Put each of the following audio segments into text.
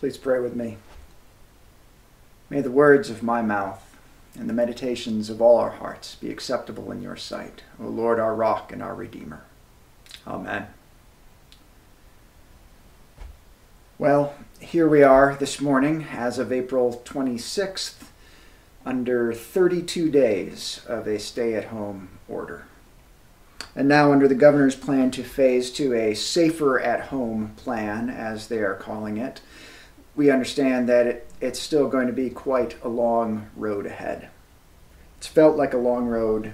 Please pray with me. May the words of my mouth and the meditations of all our hearts be acceptable in your sight, O Lord, our rock and our redeemer. Amen. Well, here we are this morning as of April 26th, under 32 days of a stay at home order. And now, under the governor's plan to phase to a safer at home plan, as they are calling it, we understand that it, it's still going to be quite a long road ahead. It's felt like a long road,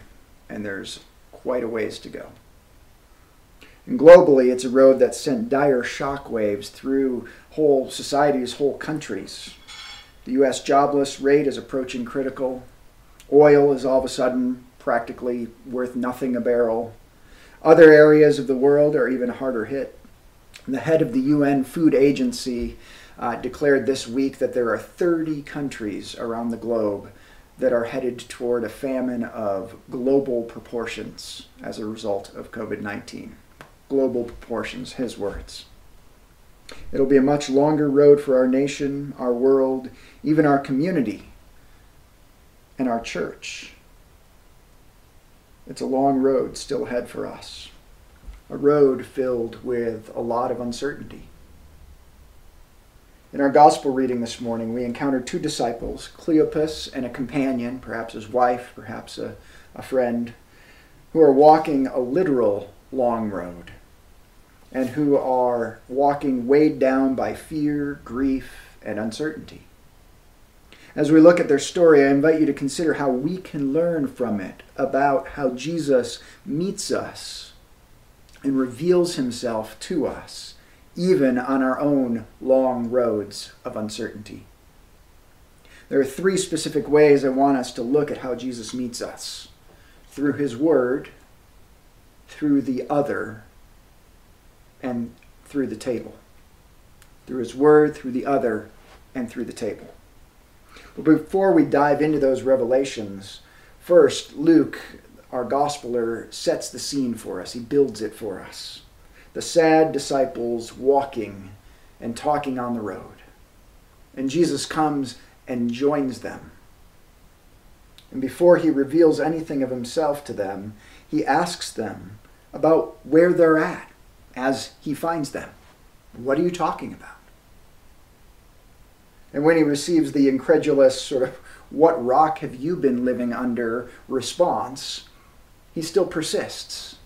and there's quite a ways to go. And globally, it's a road that sent dire shockwaves through whole societies, whole countries. The U.S. jobless rate is approaching critical. Oil is all of a sudden practically worth nothing a barrel. Other areas of the world are even harder hit. The head of the UN Food Agency uh, declared this week that there are 30 countries around the globe that are headed toward a famine of global proportions as a result of COVID 19. Global proportions, his words. It'll be a much longer road for our nation, our world, even our community, and our church. It's a long road still ahead for us, a road filled with a lot of uncertainty. In our gospel reading this morning, we encountered two disciples, Cleopas and a companion, perhaps his wife, perhaps a, a friend, who are walking a literal long road and who are walking weighed down by fear, grief, and uncertainty. As we look at their story, I invite you to consider how we can learn from it about how Jesus meets us and reveals himself to us even on our own long roads of uncertainty. There are three specific ways I want us to look at how Jesus meets us through his word, through the other, and through the table. Through his word, through the other, and through the table. But before we dive into those revelations, first, Luke, our gospeler, sets the scene for us, he builds it for us the sad disciples walking and talking on the road. And Jesus comes and joins them. And before he reveals anything of himself to them, he asks them about where they're at as he finds them. What are you talking about? And when he receives the incredulous sort of, what rock have you been living under response, he still persists.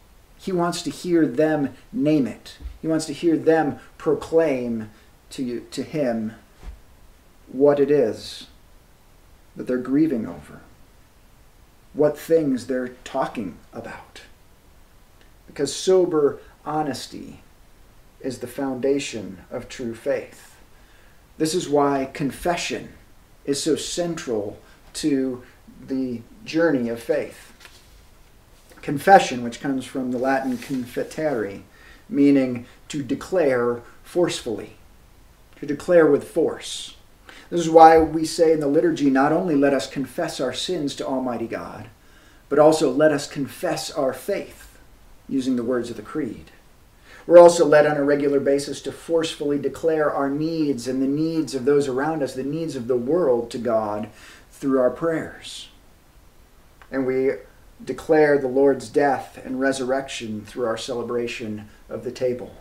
He wants to hear them name it. He wants to hear them proclaim to, you, to him what it is that they're grieving over, what things they're talking about. Because sober honesty is the foundation of true faith. This is why confession is so central to the journey of faith confession, which comes from the Latin confitere, meaning to declare forcefully, to declare with force. This is why we say in the liturgy not only let us confess our sins to Almighty God, but also let us confess our faith, using the words of the Creed. We're also led on a regular basis to forcefully declare our needs and the needs of those around us, the needs of the world to God through our prayers. And we declare the Lord's death and resurrection through our celebration of the table.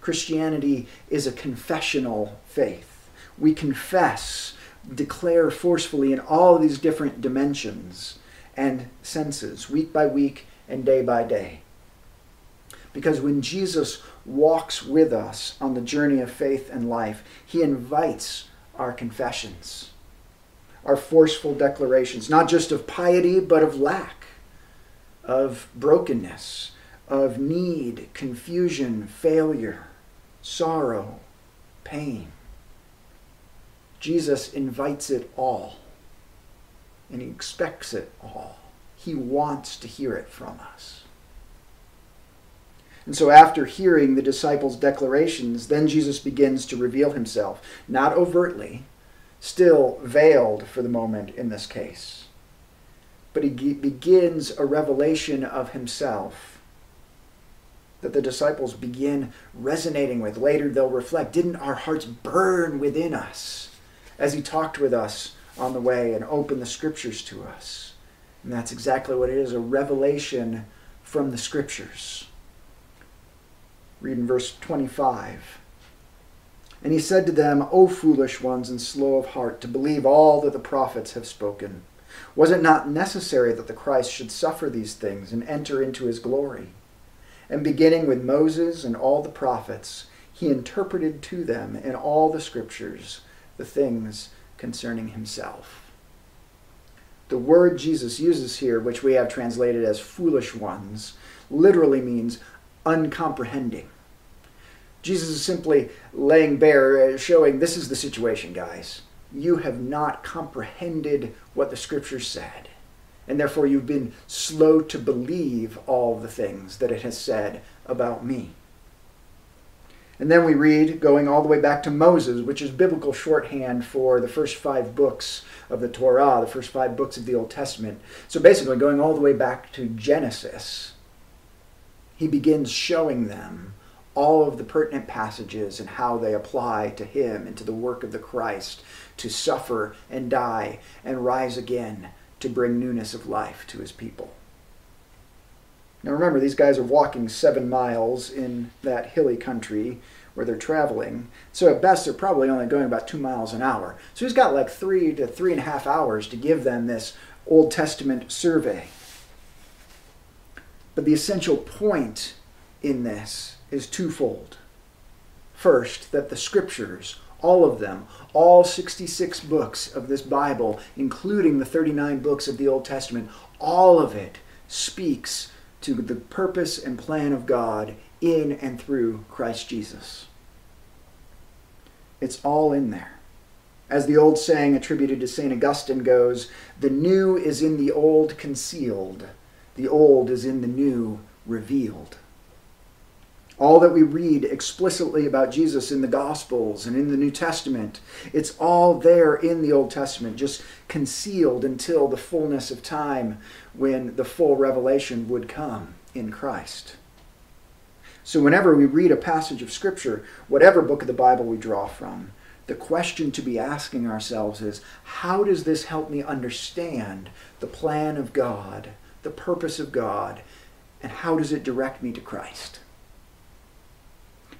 Christianity is a confessional faith. We confess, declare forcefully in all these different dimensions and senses, week by week and day by day. Because when Jesus walks with us on the journey of faith and life, he invites our confessions, our forceful declarations, not just of piety, but of lack of brokenness, of need, confusion, failure, sorrow, pain. Jesus invites it all, and he expects it all. He wants to hear it from us. And so, after hearing the disciples' declarations, then Jesus begins to reveal himself, not overtly, still veiled for the moment in this case but he begins a revelation of himself that the disciples begin resonating with. Later they'll reflect didn't our hearts burn within us as he talked with us on the way and opened the scriptures to us? And that's exactly what it is a revelation from the scriptures. Read in verse 25. And he said to them, O foolish ones and slow of heart, to believe all that the prophets have spoken. Was it not necessary that the Christ should suffer these things and enter into his glory? And beginning with Moses and all the prophets, he interpreted to them in all the scriptures the things concerning himself. The word Jesus uses here, which we have translated as foolish ones, literally means uncomprehending. Jesus is simply laying bare, showing this is the situation, guys. You have not comprehended what the scriptures said and therefore you've been slow to believe all the things that it has said about me. And then we read, going all the way back to Moses, which is biblical shorthand for the first five books of the Torah, the first five books of the Old Testament. So basically, going all the way back to Genesis, he begins showing them all of the pertinent passages and how they apply to him and to the work of the Christ to suffer and die and rise again to bring newness of life to his people. Now remember, these guys are walking seven miles in that hilly country where they're traveling. So at best, they're probably only going about two miles an hour. So he's got like three to three and a half hours to give them this Old Testament survey. But the essential point in this is twofold. First, that the scriptures all of them, all 66 books of this Bible, including the 39 books of the Old Testament, all of it speaks to the purpose and plan of God in and through Christ Jesus. It's all in there. As the old saying attributed to St. Augustine goes, the new is in the old concealed, the old is in the new revealed. All that we read explicitly about Jesus in the Gospels and in the New Testament, it's all there in the Old Testament, just concealed until the fullness of time when the full revelation would come in Christ. So, whenever we read a passage of Scripture, whatever book of the Bible we draw from, the question to be asking ourselves is how does this help me understand the plan of God, the purpose of God, and how does it direct me to Christ?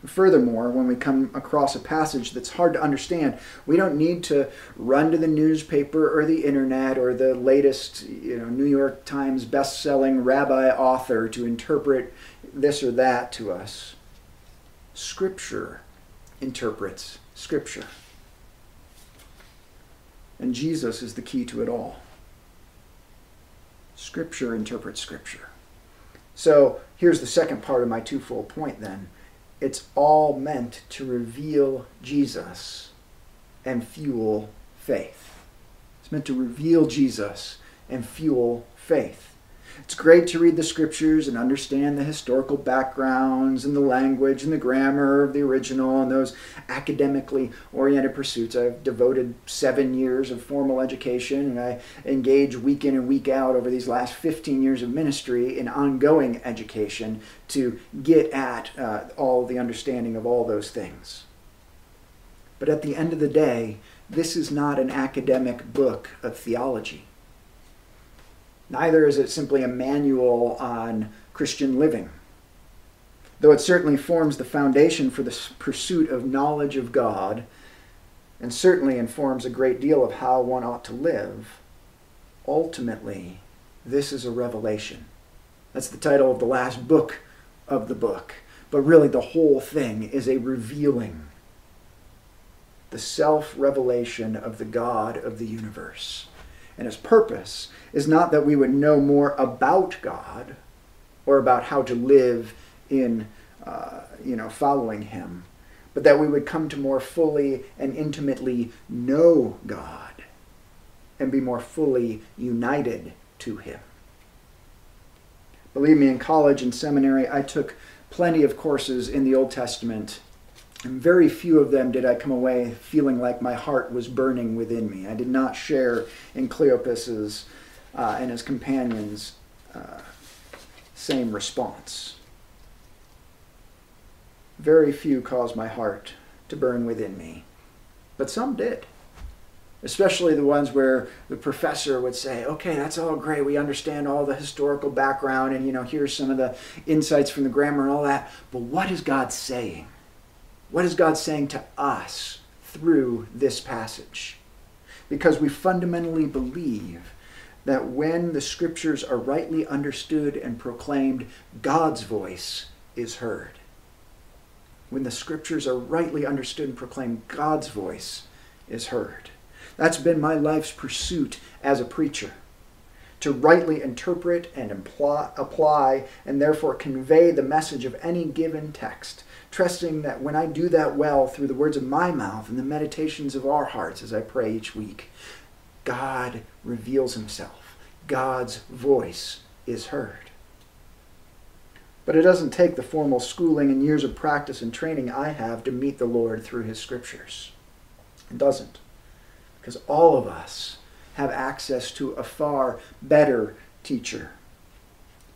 Furthermore, when we come across a passage that's hard to understand, we don't need to run to the newspaper or the internet or the latest, you know, New York Times best-selling rabbi author to interpret this or that to us. Scripture interprets Scripture. And Jesus is the key to it all. Scripture interprets Scripture. So here's the second part of my twofold point then it's all meant to reveal Jesus and fuel faith. It's meant to reveal Jesus and fuel faith. It's great to read the scriptures and understand the historical backgrounds and the language and the grammar of the original and those academically oriented pursuits. I've devoted seven years of formal education and I engage week in and week out over these last 15 years of ministry in ongoing education to get at uh, all the understanding of all those things. But at the end of the day, this is not an academic book of theology. Neither is it simply a manual on Christian living. Though it certainly forms the foundation for the pursuit of knowledge of God, and certainly informs a great deal of how one ought to live, ultimately, this is a revelation. That's the title of the last book of the book. But really, the whole thing is a revealing, the self revelation of the God of the universe. And his purpose is not that we would know more about God or about how to live in, uh, you know, following him, but that we would come to more fully and intimately know God and be more fully united to him. Believe me, in college and seminary, I took plenty of courses in the Old Testament very few of them did I come away feeling like my heart was burning within me. I did not share in Cleopas's uh, and his companions' uh, same response. very few caused my heart to burn within me, but some did. Especially the ones where the professor would say, okay, that's all great. We understand all the historical background and, you know, here's some of the insights from the grammar and all that. But what is God saying? What is God saying to us through this passage? Because we fundamentally believe that when the scriptures are rightly understood and proclaimed, God's voice is heard when the scriptures are rightly understood and proclaimed, God's voice is heard. That's been my life's pursuit as a preacher to rightly interpret and apply and therefore convey the message of any given text, trusting that when I do that well through the words of my mouth and the meditations of our hearts as I pray each week, God reveals himself. God's voice is heard. But it doesn't take the formal schooling and years of practice and training I have to meet the Lord through his scriptures. It doesn't. Because all of us have access to a far better teacher.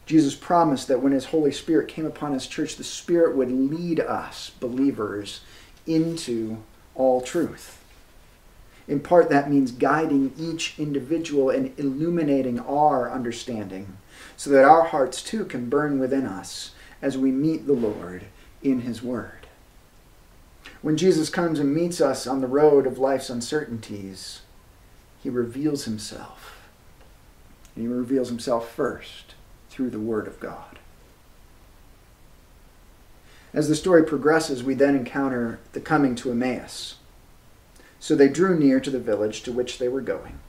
Jesus promised that when his Holy Spirit came upon his church, the Spirit would lead us, believers, into all truth. In part, that means guiding each individual and illuminating our understanding so that our hearts too can burn within us as we meet the Lord in His Word. When Jesus comes and meets us on the road of life's uncertainties, He reveals Himself. And He reveals Himself first through the Word of God. As the story progresses, we then encounter the coming to Emmaus. So they drew near to the village to which they were going,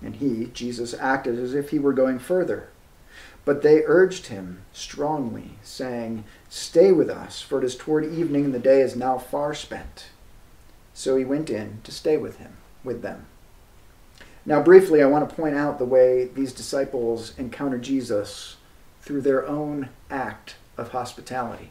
and he, Jesus, acted as if he were going further but they urged him strongly, saying, Stay with us, for it is toward evening, and the day is now far spent. So he went in to stay with him, with them. Now, briefly, I want to point out the way these disciples encounter Jesus through their own act of hospitality.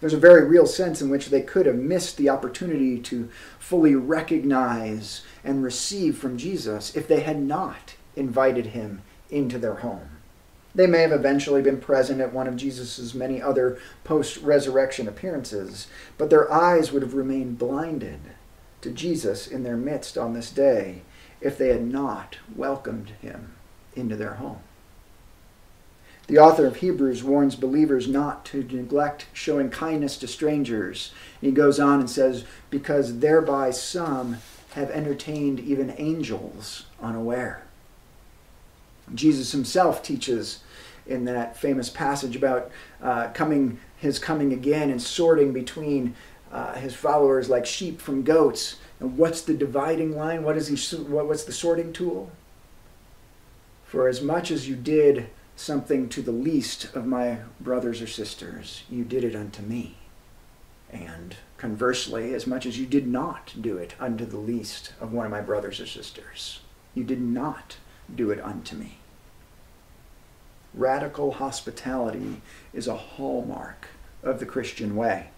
There's a very real sense in which they could have missed the opportunity to fully recognize and receive from Jesus if they had not invited him into their home. They may have eventually been present at one of Jesus' many other post resurrection appearances, but their eyes would have remained blinded to Jesus in their midst on this day if they had not welcomed him into their home. The author of Hebrews warns believers not to neglect showing kindness to strangers. He goes on and says, Because thereby some have entertained even angels unaware. Jesus himself teaches in that famous passage about uh, coming, his coming again and sorting between uh, his followers like sheep from goats. And what's the dividing line? What is he? What, what's the sorting tool? For as much as you did something to the least of my brothers or sisters, you did it unto me. And conversely, as much as you did not do it unto the least of one of my brothers or sisters, you did not do it unto me. Radical hospitality is a hallmark of the Christian way.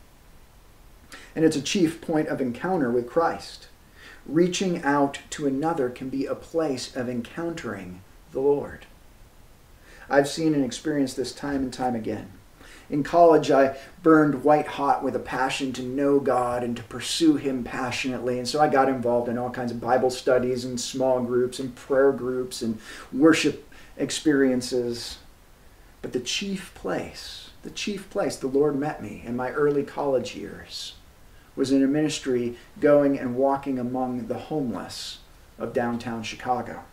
And it's a chief point of encounter with Christ. Reaching out to another can be a place of encountering the Lord. I've seen and experienced this time and time again. In college, I burned white hot with a passion to know God and to pursue Him passionately. And so I got involved in all kinds of Bible studies and small groups and prayer groups and worship experiences. But the chief place, the chief place the Lord met me in my early college years was in a ministry going and walking among the homeless of downtown Chicago.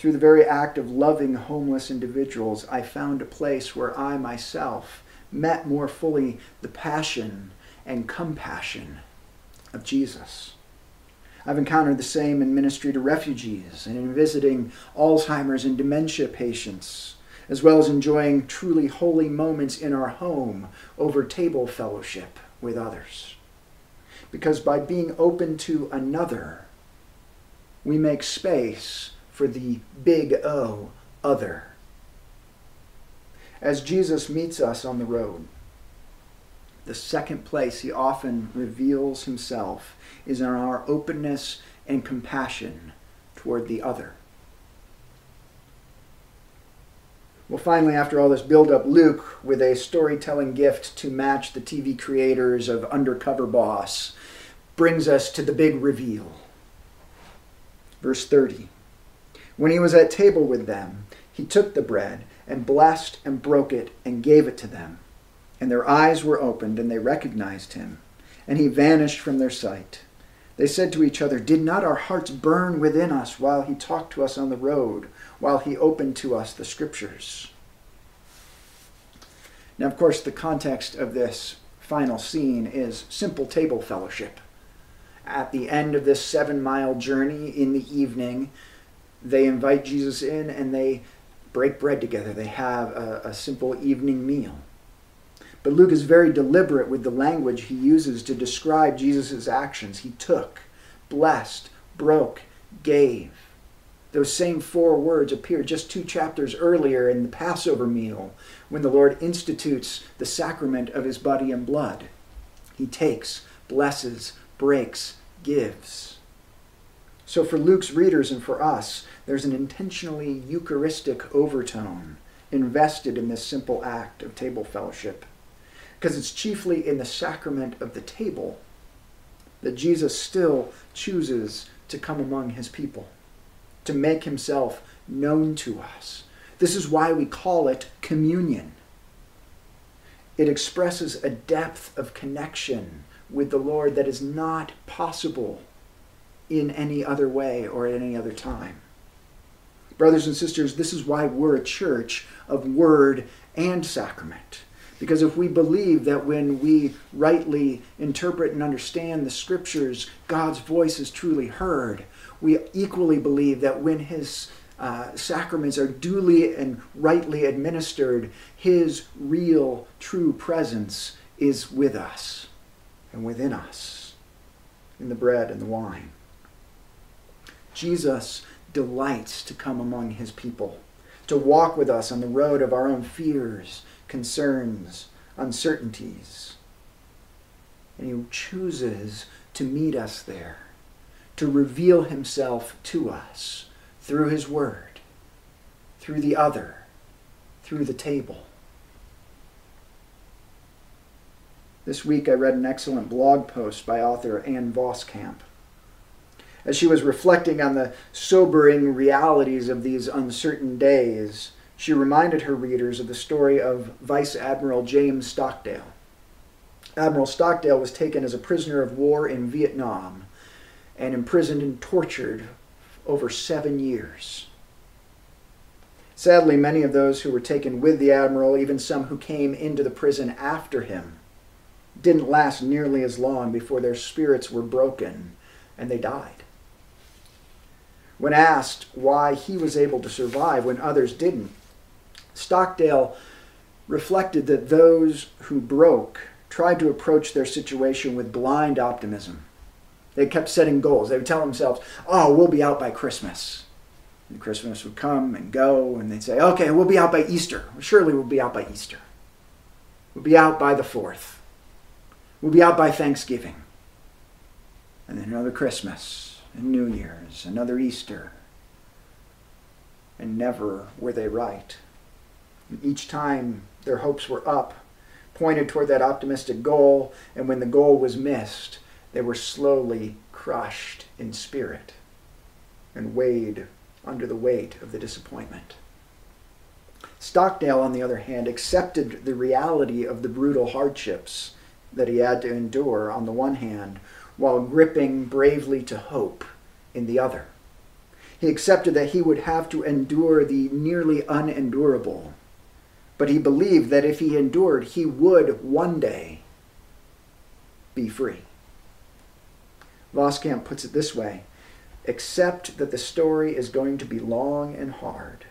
Through the very act of loving homeless individuals, I found a place where I myself met more fully the passion and compassion of Jesus. I've encountered the same in ministry to refugees and in visiting Alzheimer's and dementia patients, as well as enjoying truly holy moments in our home over table fellowship with others. Because by being open to another, we make space for the big O, other. As Jesus meets us on the road, the second place he often reveals himself is in our openness and compassion toward the other. Well, finally, after all this build-up, Luke, with a storytelling gift to match the TV creators of Undercover Boss, brings us to the big reveal. Verse 30. When he was at table with them, he took the bread and blessed and broke it and gave it to them. And their eyes were opened and they recognized him. And he vanished from their sight. They said to each other, Did not our hearts burn within us while he talked to us on the road? while he opened to us the scriptures. Now, of course, the context of this final scene is simple table fellowship. At the end of this seven mile journey in the evening, they invite Jesus in and they break bread together. They have a, a simple evening meal. But Luke is very deliberate with the language he uses to describe Jesus' actions. He took, blessed, broke, gave. Those same four words appear just two chapters earlier in the Passover meal when the Lord institutes the sacrament of his body and blood. He takes, blesses, breaks, gives. So, for Luke's readers and for us, there's an intentionally Eucharistic overtone invested in this simple act of table fellowship. Because it's chiefly in the sacrament of the table that Jesus still chooses to come among his people to make himself known to us. This is why we call it communion. It expresses a depth of connection with the Lord that is not possible in any other way or at any other time. Brothers and sisters, this is why we're a church of word and sacrament. Because if we believe that when we rightly interpret and understand the scriptures, God's voice is truly heard, we equally believe that when his uh, sacraments are duly and rightly administered, his real, true presence is with us and within us in the bread and the wine. Jesus delights to come among his people, to walk with us on the road of our own fears, concerns, uncertainties. And he chooses to meet us there to reveal himself to us through his word, through the other, through the table. This week I read an excellent blog post by author Ann Voskamp. As she was reflecting on the sobering realities of these uncertain days, she reminded her readers of the story of Vice Admiral James Stockdale. Admiral Stockdale was taken as a prisoner of war in Vietnam and imprisoned and tortured over seven years. Sadly, many of those who were taken with the admiral, even some who came into the prison after him, didn't last nearly as long before their spirits were broken and they died. When asked why he was able to survive when others didn't, Stockdale reflected that those who broke tried to approach their situation with blind optimism. They kept setting goals. They would tell themselves, oh, we'll be out by Christmas. And Christmas would come and go, and they'd say, okay, we'll be out by Easter. Surely we'll be out by Easter. We'll be out by the 4th. We'll be out by Thanksgiving. And then another Christmas and New Year's, another Easter. And never were they right. And each time their hopes were up, pointed toward that optimistic goal, and when the goal was missed, they were slowly crushed in spirit and weighed under the weight of the disappointment. Stockdale, on the other hand, accepted the reality of the brutal hardships that he had to endure on the one hand, while gripping bravely to hope in the other. He accepted that he would have to endure the nearly unendurable, but he believed that if he endured, he would one day be free. Voskamp puts it this way accept that the story is going to be long and hard,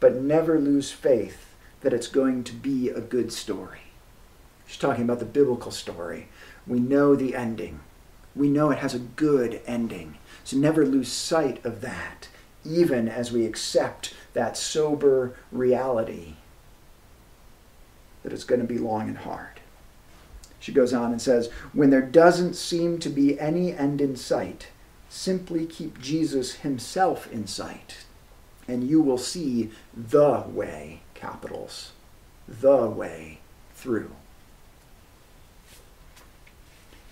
but never lose faith that it's going to be a good story. She's talking about the biblical story. We know the ending. We know it has a good ending. So never lose sight of that, even as we accept that sober reality that it's going to be long and hard. She goes on and says, When there doesn't seem to be any end in sight, simply keep Jesus himself in sight, and you will see the way capitals, the way through.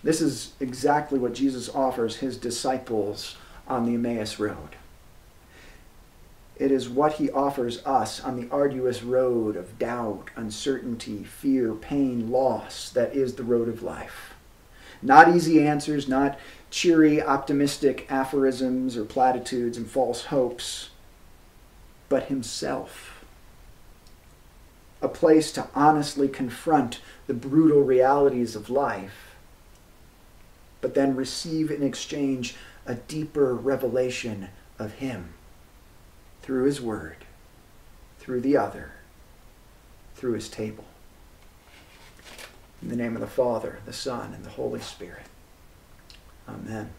This is exactly what Jesus offers his disciples on the Emmaus Road. It is what he offers us on the arduous road of doubt, uncertainty, fear, pain, loss that is the road of life. Not easy answers, not cheery, optimistic aphorisms or platitudes and false hopes, but himself. A place to honestly confront the brutal realities of life, but then receive in exchange a deeper revelation of him through his word, through the other, through his table. In the name of the Father, the Son, and the Holy Spirit. Amen.